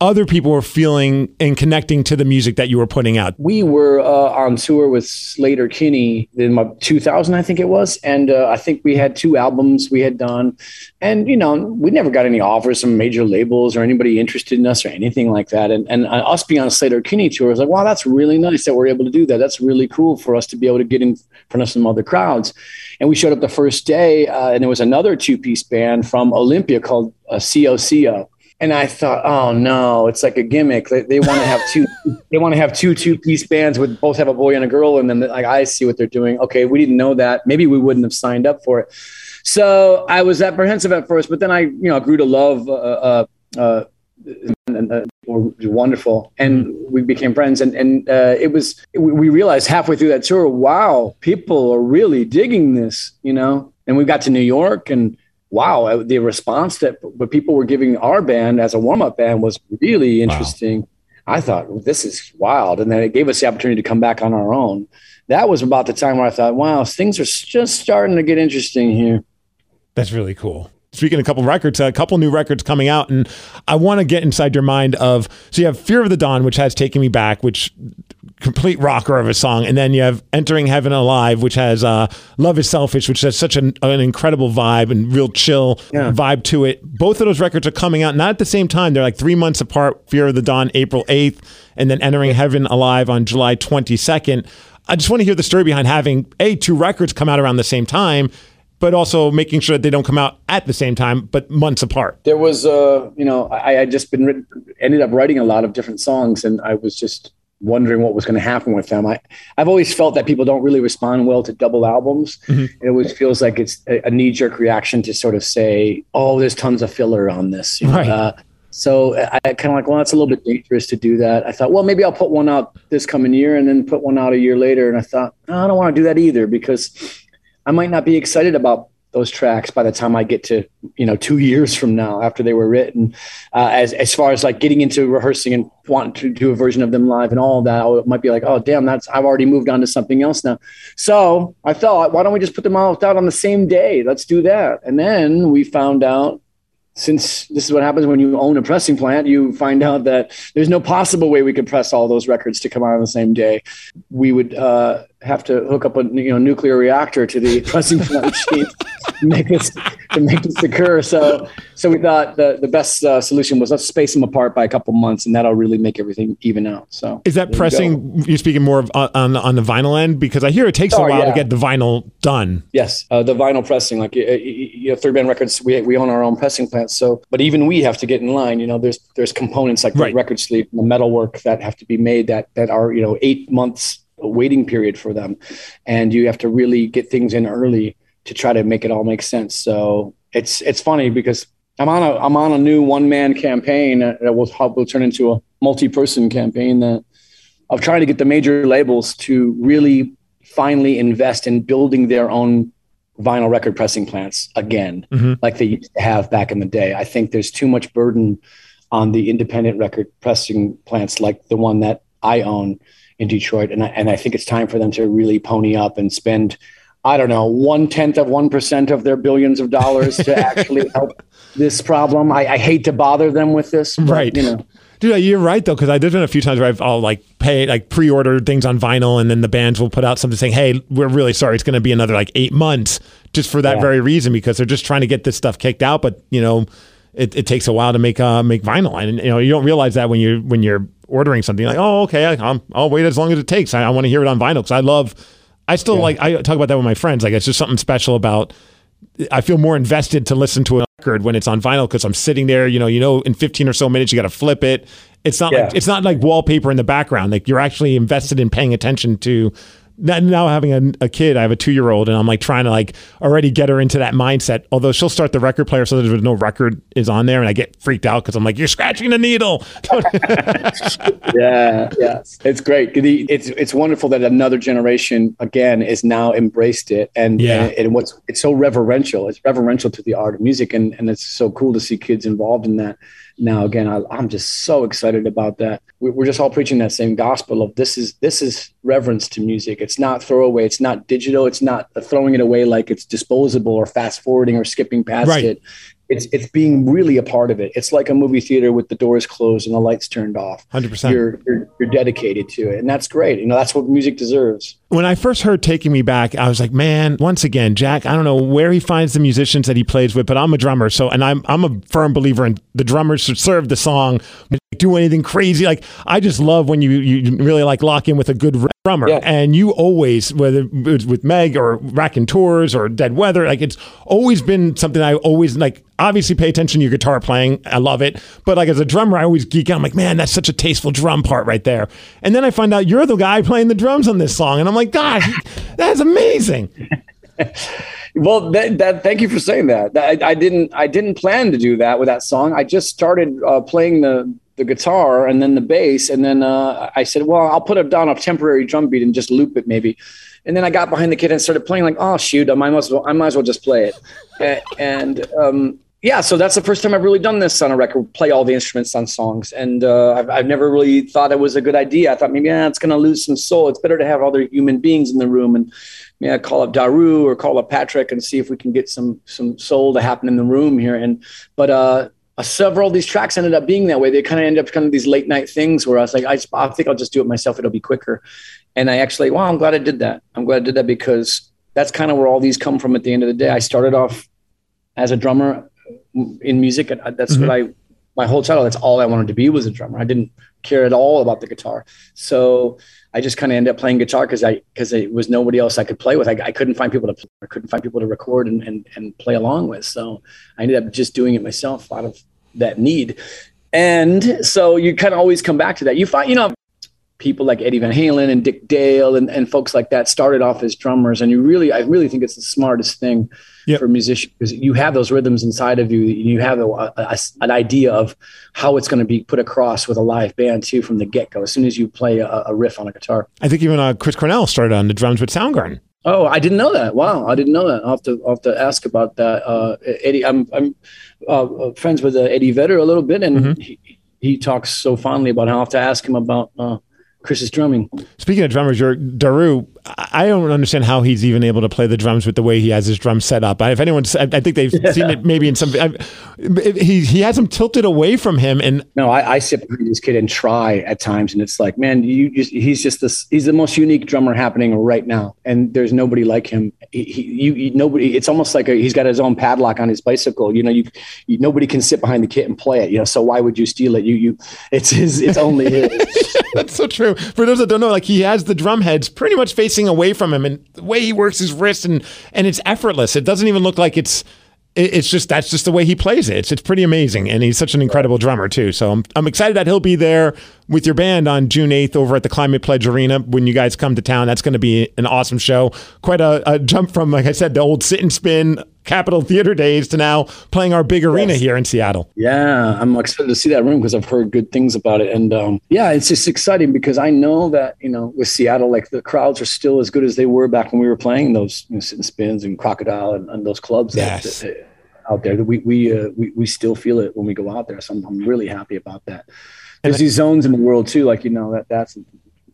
other people were feeling and connecting to the music that you were putting out? we were uh, on tour with Sleater-Kinney in my 2000, I think it was, and uh, I think we had two albums we had done, and you know we never got any offers from major labels or anybody interested in us or anything like that. And and uh, us being on a Sleater-Kinney tour was like, wow, that's really nice that we're able to do that. That's really cool for us to be able to get in front of some other crowds. And we showed up the first day, uh, and there was another two piece band from Olympia called uh, COCO. And I thought, oh no, it's like a gimmick. They, they want to have two. They want to have two two piece bands with both have a boy and a girl and then Like I see what they're doing. Okay, we didn't know that. Maybe we wouldn't have signed up for it. So I was apprehensive at first, but then I, you know, I grew to love. Uh, uh, uh, and, uh, were wonderful, and we became friends. And and uh, it was we realized halfway through that tour, wow, people are really digging this, you know. And we got to New York, and wow, uh, the response that what people were giving our band as a warm up band was really interesting. I thought this is wild, and then it gave us the opportunity to come back on our own. That was about the time where I thought, wow, things are just starting to get interesting here. That's really cool. Speaking of a couple records, a couple new records coming out, and I want to get inside your mind of. So you have "Fear of the Dawn," which has "Taking Me Back," which complete rocker of a song, and then you have "Entering Heaven Alive," which has uh, "Love Is Selfish," which has such an, an incredible vibe and real chill Yeah. vibe to it. Both of those records are coming out not at the same time; they're like three months apart. "Fear of the Dawn" April eighth, and then "Entering Heaven Alive" on July twenty second. I just want to hear the story behind having a two records come out around the same time but also making sure that they don't come out at the same time, but months apart. there was uh you know i i had just been written, ended up writing a lot of different songs and i was just wondering what was going to happen with them i i've always felt that people don't really respond well to double albums it always feels like it's a, a knee-jerk reaction to sort of say oh there's tons of filler on this you know? Right. uh, so I kind of like, well, that's a little bit dangerous to do that. I thought, well, maybe I'll put one out this coming year and then put one out a year later. And I thought, no, I don't want to do that either because I might not be excited about those tracks by the time I get to you know two years from now after they were written. Uh, as as far as like getting into rehearsing and wanting to do a version of them live and all that, I might be like, oh damn, that's I've already moved on to something else now. So I thought, why don't we just put them all out on the same day? Let's do that. And then we found out. Since this is what happens when you own a pressing plant, you find out that there's no possible way we could press all those records to come out on the same day. We would uh, have to hook up a you know nuclear reactor to the pressing plant machine to make this to make this occur. So so we thought the the best uh, solution was let's space them apart by a couple months, and that'll really make everything even out. So Is that there you pressing? You're speaking more of on, on on the vinyl end because I hear it takes a Oh, while to get the vinyl done. Yes, uh, the vinyl pressing, like uh, you know, Third Man Records, we we own our own pressing plants. So, but even we have to get in line. You know, there's there's components like Right. the record sleeve, and the metal work that have to be made that that are you know eight months waiting period for them, and you have to really get things in early to try to make it all make sense. So it's it's funny because I'm on a I'm on a new one man campaign that will help will turn into a multi person campaign that of trying to get the major labels to really finally invest in building their own vinyl record pressing plants again, Mhm. like they used to have back in the day. I think there's too much burden on the independent record pressing plants like the one that I own in Detroit. And I, and I think it's time for them to really pony up and spend, I don't know, one tenth of 1% of their billions of dollars to actually help this problem. I, I hate to bother them with this, but, Right. you know. Dude, you're right though, because there's been a few times where I've I'll like pay like pre-order things on vinyl, and then the bands will put out something saying, "Hey, we're really sorry, it's going to be another like eight months," just for that Yeah. very reason because they're just trying to get this stuff kicked out. But you know, it, it takes a while to make uh make vinyl, and you know you don't realize that when you when you're ordering something like, "Oh, okay, I, I'm, I'll wait as long as it takes. I, I want to hear it on vinyl because I love." I still like I talk about that with my friends. Like it's just something special about I feel more invested to listen to a record when it's on vinyl because I'm sitting there. You know, you know, in 15 or so minutes you got to flip it. It's not like it's not like wallpaper in the background. Like you're actually invested in paying attention to now having a, a kid, I have a two year old, and I'm like trying to like already get her into that mindset. Although she'll start the record player so there's no record is on there, and I get freaked out because I'm like, you're scratching the needle. yeah, yeah, it's great. It's it's wonderful that another generation again is now embraced it, and Yeah. and, and what's it's so reverential. It's reverential to the art of music, and and it's so cool to see kids involved in that. Now again, I, I'm just so excited about that. We- We're just all preaching that same gospel of this is this is reverence to music. It's not throwaway. It's not digital. It's not throwing it away like it's disposable or fast forwarding or skipping past Right. it. It's it's being really a part of it. It's like a movie theater with the doors closed and the lights turned off. 100%. You're, you're you're dedicated to it, and that's great. You know, that's what music deserves. when I first heard Taking Me Back, I was like, man, once again, Jack, I don't know where he finds the musicians that he plays with, but I'm a drummer. So, and I'm, I'm a firm believer in the drummers should serve the song, do anything crazy. Like, I just love when you, you really like lock in with a good drummer. Yeah. And you always, whether it's with Meg or Raconteurs or Dead Weather, like it's always been something I always like, obviously pay attention to your guitar playing. I love it. But like as a drummer, I always geek out. I'm like, man, that's such a tasteful drum part right there. And then I find out you're the guy playing the drums on this song. And I'm like, God, that's amazing. Well, that, that thank you for saying that. I, I didn't I didn't plan to do that with that song. I just started uh, playing the the guitar and then the bass, and then uh, I said, well, I'll put down a temporary drum beat and just loop it maybe. And then I got behind the kid and started playing like, oh shoot, I might as well I might as well just play it. A- and um, yeah, so that's the first time I've really done this on a record, play all the instruments on songs. And uh, I've, I've never really thought it was a good idea. I thought maybe yeah, it's going to lose some soul. It's better to have other human beings in the room and yeah, call up Daru or call up Patrick and see if we can get some some soul to happen in the room here. And but uh, uh, several of these tracks ended up being that way. They kind of end up kind of these late night things where I was like, I, I think I'll just do it myself. It'll be quicker. And I actually, well, I'm glad I did that. I'm glad I did that because that's kind of where all these come from. At the end of the day, I started off as a drummer in music. and That's what I my whole childhood. That's all I wanted to be was a drummer. I didn't care at all about the guitar. So I just kind of ended up playing guitar because I because it was nobody else I could play with. I, I couldn't find people to I couldn't find people to record and, and and play along with. So I ended up just doing it myself out of that need. And so you kind of always come back to that. You find you know people like Eddie Van Halen and Dick Dale and, and folks like that started off as drummers. And you really, I really think it's the smartest thing Yep. for musicians because you have those rhythms inside of you. You have a, a- an idea of how it's going to be put across with a live band too from the get go. As soon as you play a, a riff on a guitar. I think even uh, Chris Cornell started on the drums with Soundgarden. Oh, I didn't know that. Wow, I didn't know that. I'll have to, I'll have to ask about that. Uh, Eddie, I'm, I'm uh, friends with uh, Eddie Vedder a little bit, and he, he talks so fondly about how I have to ask him about uh, Chris's drumming. Speaking of drummers, your Daru, I don't understand how he's even able to play the drums with the way he has his drums set up. I- If anyone's, I think they've seen it maybe in some. I, he he has them tilted away from him, and No, I, I sit behind this kid and try at times, and it's like, man, you just he's just this he's the most unique drummer happening right now, and there's nobody like him. He, he you, you nobody. It's almost like a, he's got his own padlock on his bicycle. You know, you, you nobody can sit behind the kit and play it. You know, so why would you steal it? You you it's his. It's only his. that's so true. For those that don't know, like he has the drum heads pretty much facing away from him, and the way he works his wrist, and and it's effortless. It doesn't even look like it's. It's just that's just the way he plays it. It's, it's pretty amazing, and he's such an incredible drummer too. So I'm I'm excited that he'll be there with your band on June 8th over at the Climate Pledge Arena when you guys come to town. That's going to be an awesome show. Quite a, a jump from, like I said, the old sit and spin Capitol Theater days to now playing our big arena here in Seattle. Yeah, I'm excited to see that room because I've heard good things about it. And um, yeah, it's just exciting because I know that, you know, with Seattle, like the crowds are still as good as they were back when we were playing those you know, sit and spins and crocodile and, and those clubs that- Yes. that- out there. That we we, uh, we we still feel it when we go out there. So I'm, I'm really happy about that. There's these zones in the world too, like you know that that's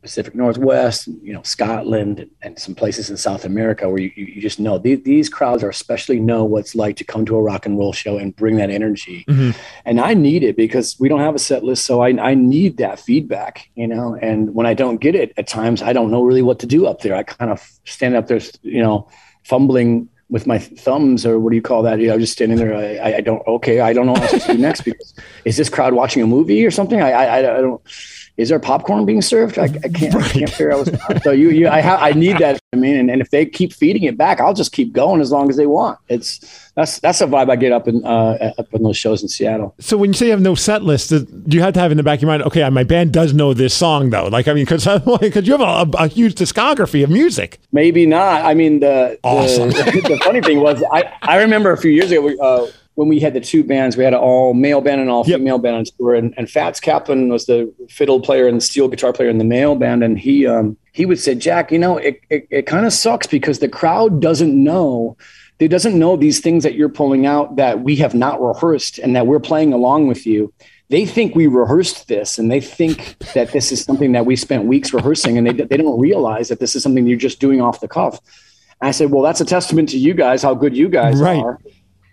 Pacific Northwest, you know Scotland, and, some places in South America where you, you, just know these, these crowds are especially know what it's like to come to a rock and roll show and bring that energy. Mm-hmm. And I need it because we don't have a set list, so I, I need that feedback, you know. And when I don't get it, at times I don't know really what to do up there. I kind of stand up there, you know, fumbling with my thumbs or what do you call that? You know, just standing there. I, I- don't. Okay, I don't know what I'm to do next because is this crowd watching a movie or something? I, I, I don't. Is there popcorn being served? I, I can't, I can't figure out. What's, so you, you, I, ha- I need that. I mean, and, and if they keep feeding it back, I'll just keep going as long as they want. It's that's that's the vibe I get up in uh, up in those shows in Seattle. So when you say you have no set list, do you have to have in the back of your mind, okay, my band does know this song though? Like, I mean, because because you have a, a, huge discography of music. Maybe not. I mean, the awesome. the, the funny thing was, I I remember a few years ago. Uh, when we had the two bands, we had an all male band and all female band on tour. And, and Fats Kaplan was the fiddle player and steel guitar player in the male band. And he um, he would say, Jack, you know, it, it, it kind of sucks because the crowd doesn't know they doesn't know these things that you're pulling out that we have not rehearsed and that we're playing along with you. They think we rehearsed this and they think that this is something that we spent weeks rehearsing and they, they don't realize that this is something you're just doing off the cuff. And I said, well, that's a testament to you guys, how good you guys right. are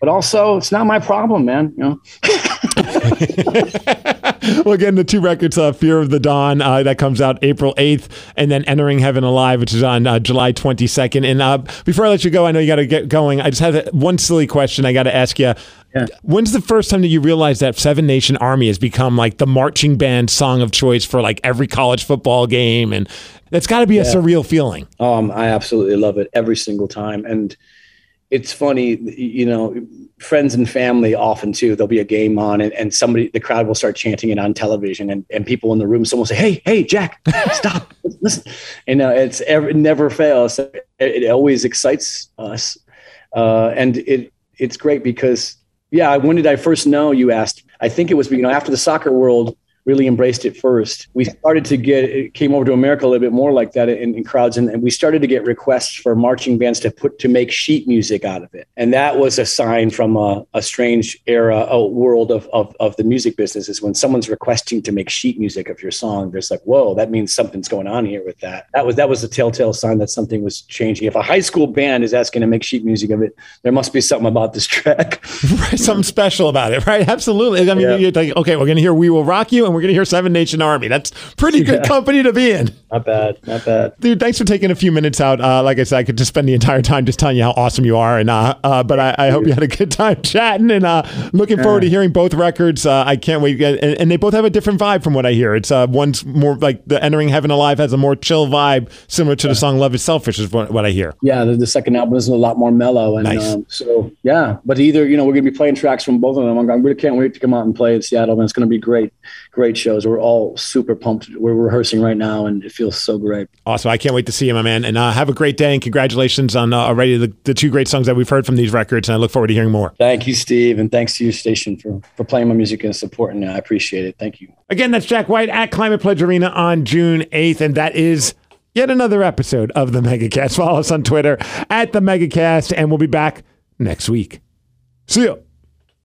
but also it's not my problem, man. You know. well, again, the two records, uh, "Fear of the Dawn," uh, that comes out April eighth, and then "Entering Heaven Alive," which is on uh, July twenty second. And uh, before I let you go, I know you got to get going. I just have one silly question I got to ask you. Yeah. When's the first time that you realized that Seven Nation Army has become like the marching band song of choice for like every college football game, and that's got to be a surreal feeling. Um, I absolutely love it every single time, and it's funny, you know, friends and family often too. There'll be a game on, and, and somebody, the crowd will start chanting it on television, and, and people in the room, someone will say, "Hey, hey, Jack, stop, listen." And uh, it's ever, it never fails. It, it always excites us, uh, and it it's great because yeah. When did I first know? You asked. I think it was you know after the soccer world really embraced it first. We started to get it came over to America a little bit more like that in, in crowds, and, and, we started to get requests for marching bands to put to make sheet music out of it, and that was a sign from a, a strange era, a world of, of of the music business. Is when someone's requesting to make sheet music of your song, there's like, whoa, that means something's going on here with that. That was that was a telltale sign that something was changing. If a high school band is asking to make sheet music of it, there must be something about this track, right, something special about it, right? Absolutely. I mean, yeah. you're like, okay, we're gonna hear "We Will Rock You," and we're going to hear Seven Nation Army. That's pretty good yeah. company to be in. Not bad. Not bad. Dude, thanks for taking a few minutes out. Uh, like I said, I could just spend the entire time just telling you how awesome you are. And uh, uh, But I, I, hope you had a good time chatting and uh, looking forward to hearing both records. Uh, I can't wait. And, and, they both have a different vibe from what I hear. It's uh, one's more like the Entering Heaven Alive has a more chill vibe, similar to the song Love is Selfish, is what, what I hear. Yeah, the, the, second album is a lot more mellow. And nice. Um, so, yeah. But either, you know, we're going to be playing tracks from both of them. I really can't wait to come out and play in Seattle. And it's going to be great, great shows. We're all super pumped. We're rehearsing right now, and it feels so great. Awesome! I can't wait to see you, my man. And uh, have a great day. And congratulations on uh, already the, the two great songs that we've heard from these records. And I look forward to hearing more. Thank you, Steve, and thanks to your station for for playing my music and supporting it. I appreciate it. Thank you. Again, that's Jack White at Climate Pledge Arena on June eighth, and that is yet another episode of the MegaCast. Follow us on Twitter at the MegaCast, and we'll be back next week. See you.